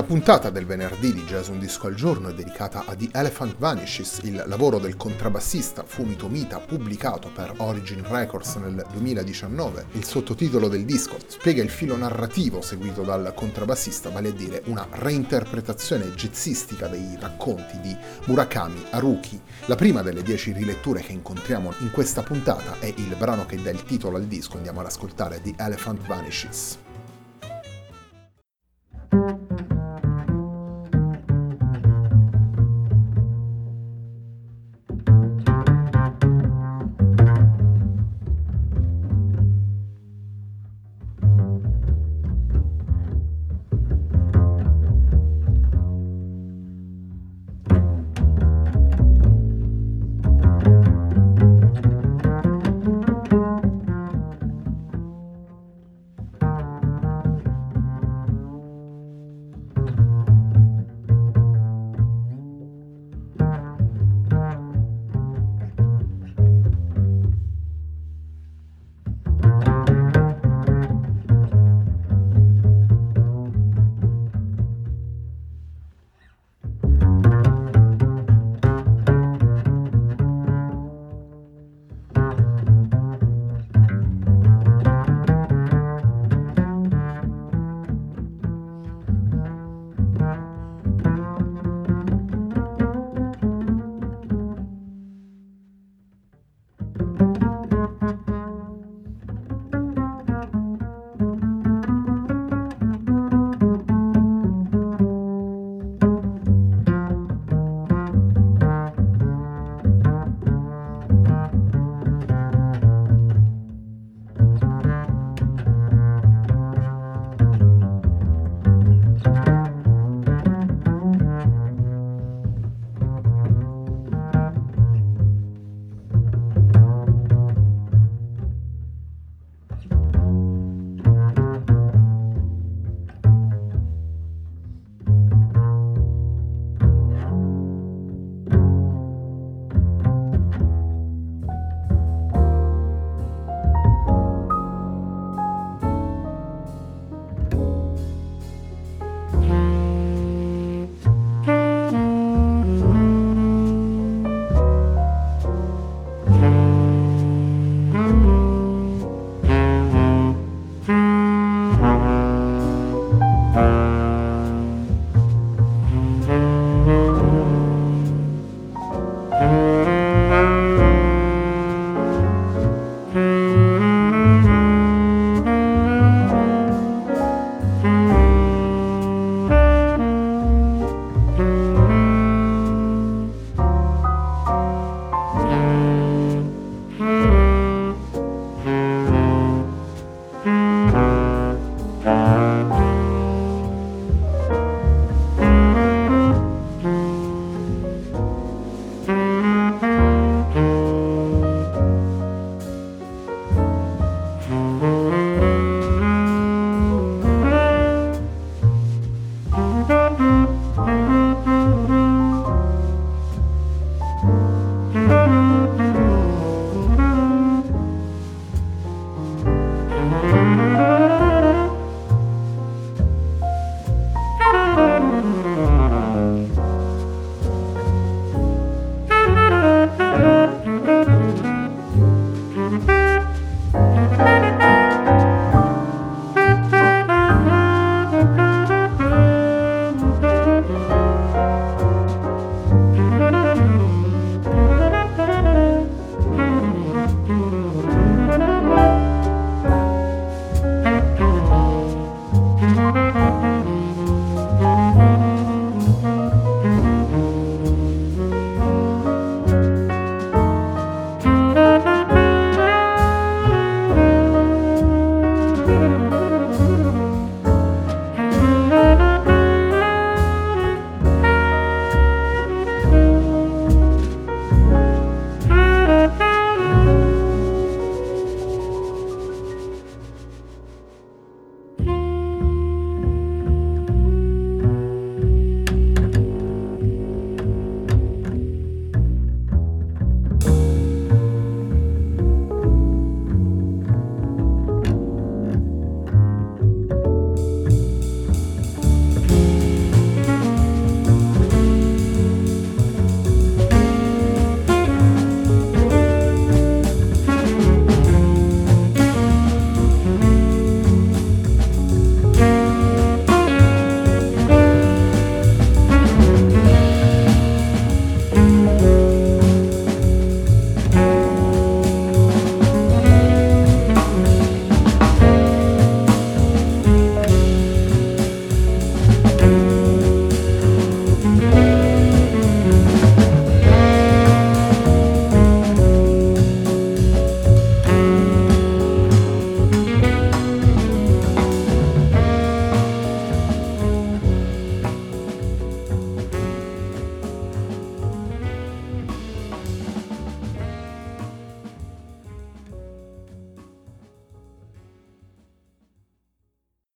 La puntata del venerdì di Jazz Un Disco al Giorno è dedicata a The Elephant Vanishes, il lavoro del contrabbassista Fumito Mita pubblicato per Origin Records nel 2019. Il sottotitolo del disco spiega il filo narrativo seguito dal contrabbassista, vale a dire una reinterpretazione jazzistica dei racconti di Murakami Haruki. La prima delle dieci riletture che incontriamo in questa puntata è il brano che dà il titolo al disco, andiamo ad ascoltare The Elephant Vanishes.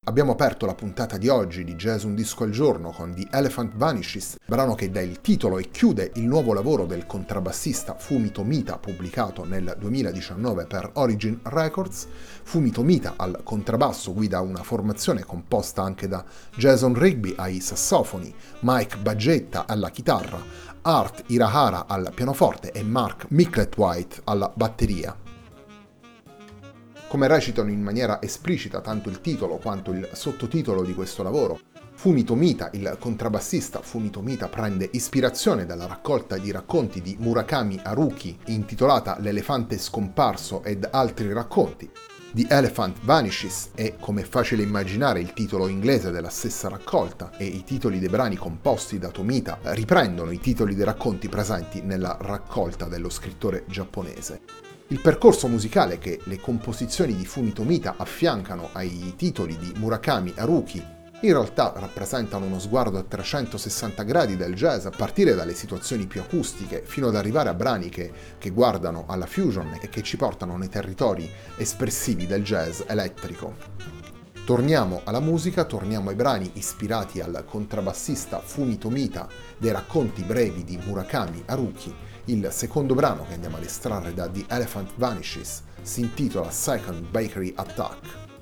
Abbiamo aperto la puntata di oggi di Jazz Un Disco al Giorno con The Elephant Vanishes, brano che dà il titolo e chiude il nuovo lavoro del contrabbassista Fumito Mita pubblicato nel 2019 per Origin Records. Fumito Mita al contrabbasso guida una formazione composta anche da Jason Rigby ai sassofoni, Mike Baggetta alla chitarra, Art Irahara al pianoforte e Mark Micklethwaite alla batteria come recitano in maniera esplicita tanto il titolo quanto il sottotitolo di questo lavoro. Fumito Mita, il contrabbassista Fumito Mita, prende ispirazione dalla raccolta di racconti di Murakami Haruki intitolata L'elefante scomparso ed altri racconti. The Elephant Vanishes è, come è facile immaginare, il titolo inglese della stessa raccolta e i titoli dei brani composti da Tomita riprendono i titoli dei racconti presenti nella raccolta dello scrittore giapponese. Il percorso musicale che le composizioni di Fumitomita affiancano ai titoli di Murakami Haruki in realtà rappresentano uno sguardo a 360 gradi del jazz a partire dalle situazioni più acustiche fino ad arrivare a brani che, che guardano alla fusion e che ci portano nei territori espressivi del jazz elettrico. Torniamo alla musica, torniamo ai brani ispirati al contrabbassista Fumito Mita dei racconti brevi di Murakami Haruki il secondo brano che andiamo ad estrarre da The Elephant Vanishes si intitola Second Bakery Attack.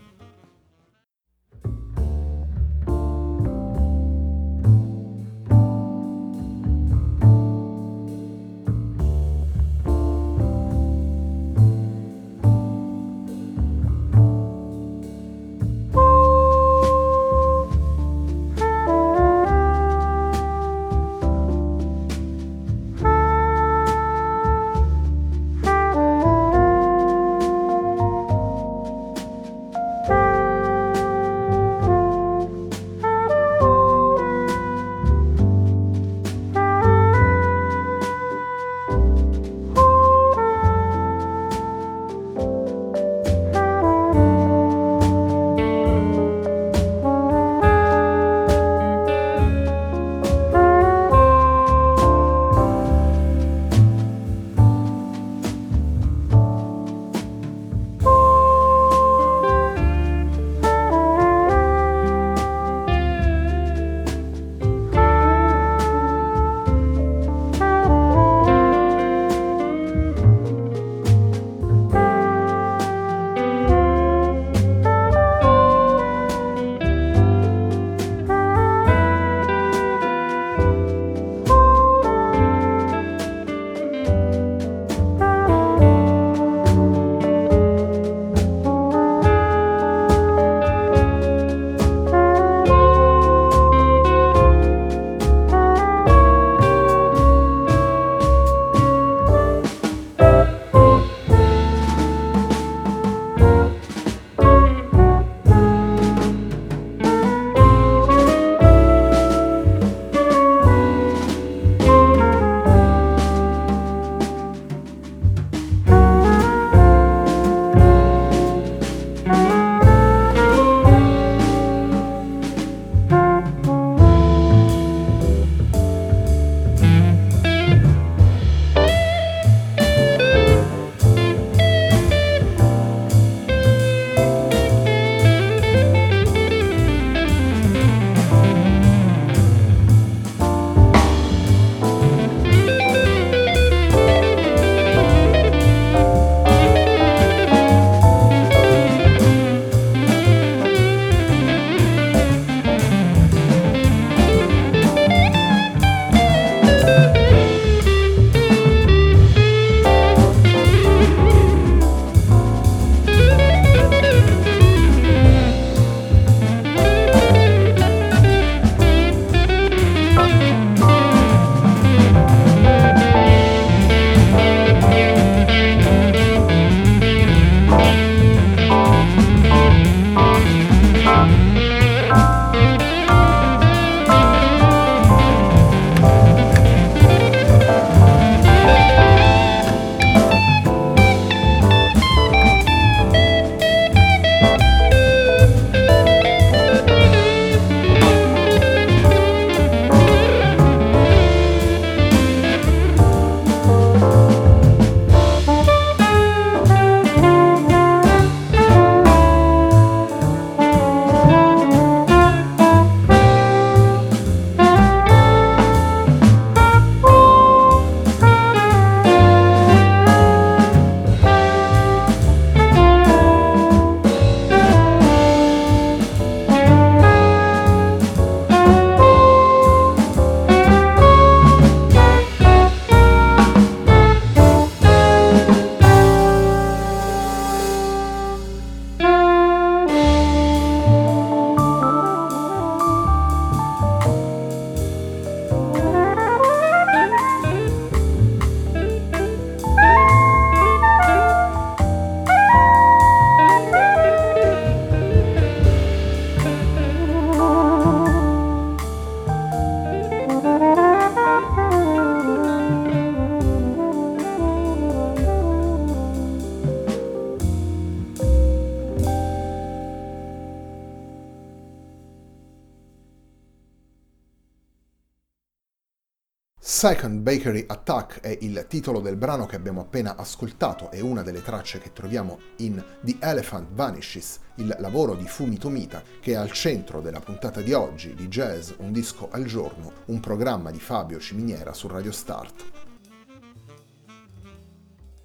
Second Bakery Attack è il titolo del brano che abbiamo appena ascoltato, è una delle tracce che troviamo in The Elephant Vanishes, il lavoro di Fumi Tomita, che è al centro della puntata di oggi di Jazz Un disco al giorno, un programma di Fabio Ciminiera su Radio Start.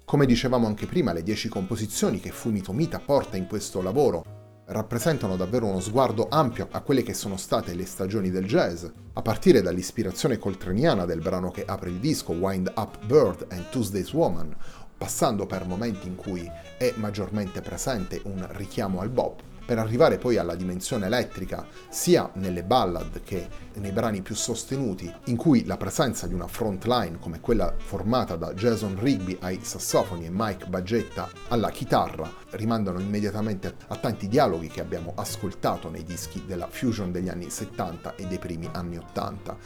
Come dicevamo anche prima, le 10 composizioni che Fumi Tomita porta in questo lavoro rappresentano davvero uno sguardo ampio a quelle che sono state le stagioni del jazz, a partire dall'ispirazione coltraniana del brano che apre il disco Wind Up Bird and Tuesday's Woman, passando per momenti in cui è maggiormente presente un richiamo al bop, per arrivare poi alla dimensione elettrica sia nelle ballad che nei brani più sostenuti, in cui la presenza di una front line come quella formata da Jason Rigby ai sassofoni e Mike Baggetta alla chitarra rimandano immediatamente a tanti dialoghi che abbiamo ascoltato nei dischi della fusion degli anni 70 e dei primi anni 80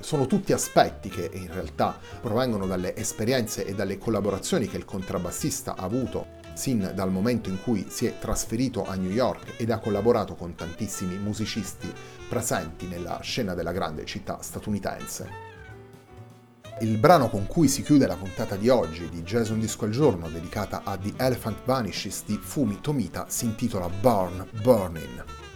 sono tutti aspetti che in realtà provengono dalle esperienze e dalle collaborazioni che il contrabbassista ha avuto sin dal momento in cui si è trasferito a New York ed ha collaborato con tantissimi musicisti presenti nella scena della grande città statunitense. Il brano con cui si chiude la puntata di oggi di Jazz Un Disco al Giorno dedicata a The Elephant Vanishes di Fumi Tomita si intitola Burn Burning.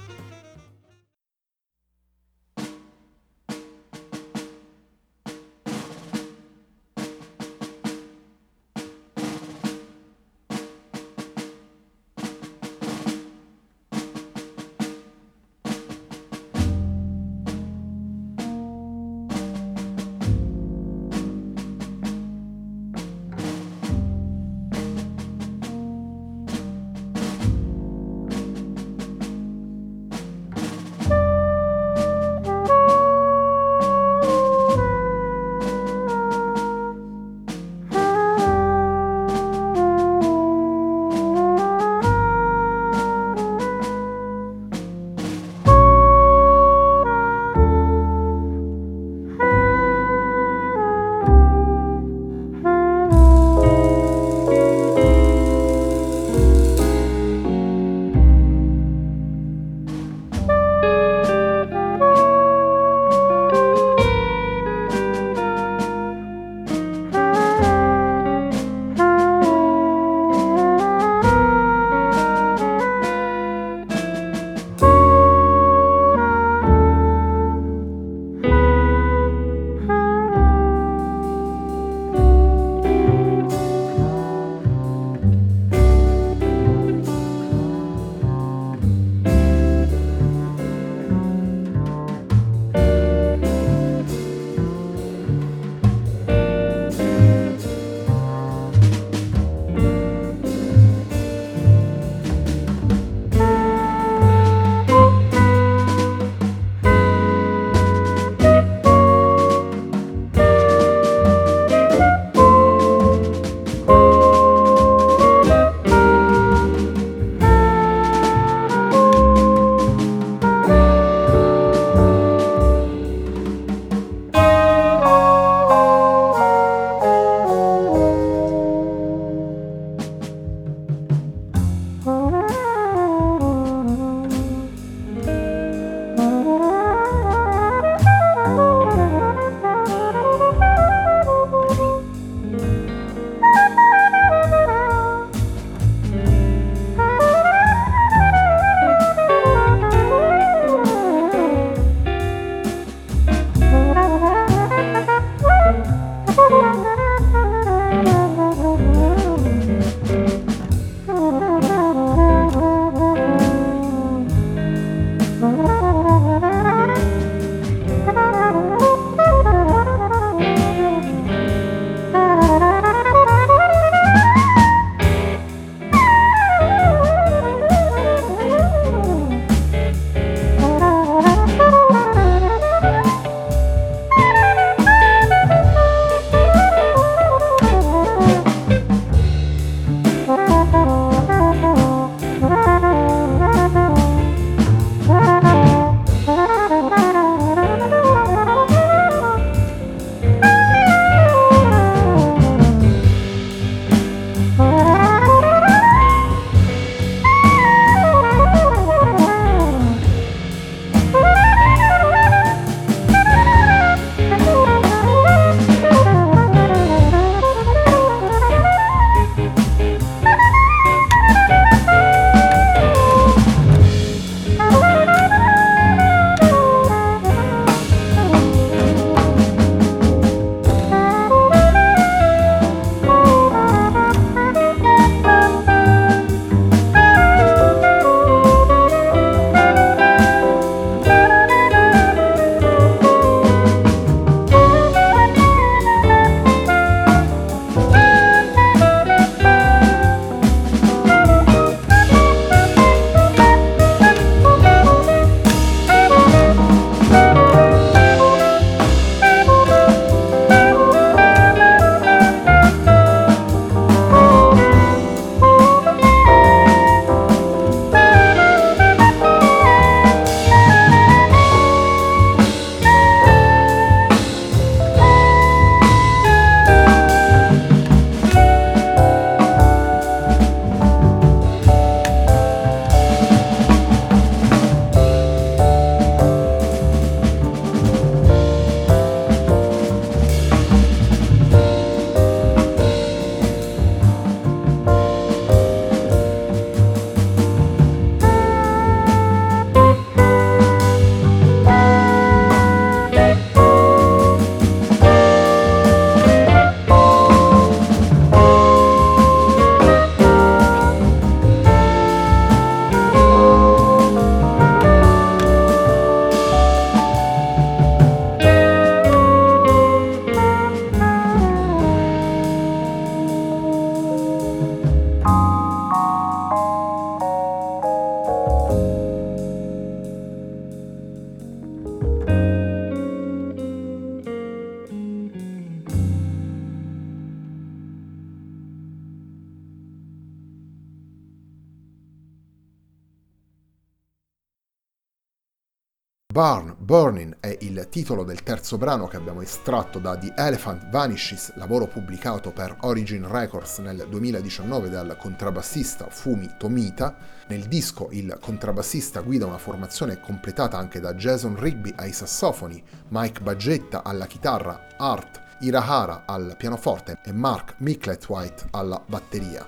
Barn Burning è il titolo del terzo brano che abbiamo estratto da The Elephant Vanishes, lavoro pubblicato per Origin Records nel 2019 dal contrabbassista Fumi Tomita. Nel disco il contrabbassista guida una formazione completata anche da Jason Rigby ai sassofoni, Mike Baggetta alla chitarra, Art Irahara al pianoforte e Mark Micklethwaite alla batteria.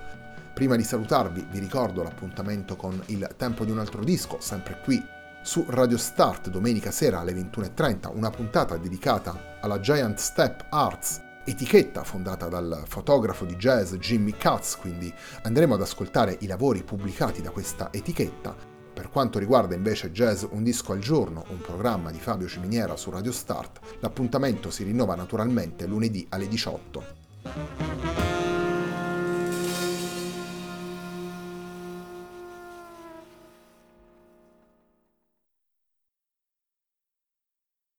Prima di salutarvi vi ricordo l'appuntamento con il tempo di un altro disco, sempre qui su Radio Start domenica sera alle 21.30 una puntata dedicata alla Giant Step Arts, etichetta fondata dal fotografo di jazz Jimmy Katz, quindi andremo ad ascoltare i lavori pubblicati da questa etichetta. Per quanto riguarda invece Jazz Un disco al giorno, un programma di Fabio Ciminiera su Radio Start, l'appuntamento si rinnova naturalmente lunedì alle 18.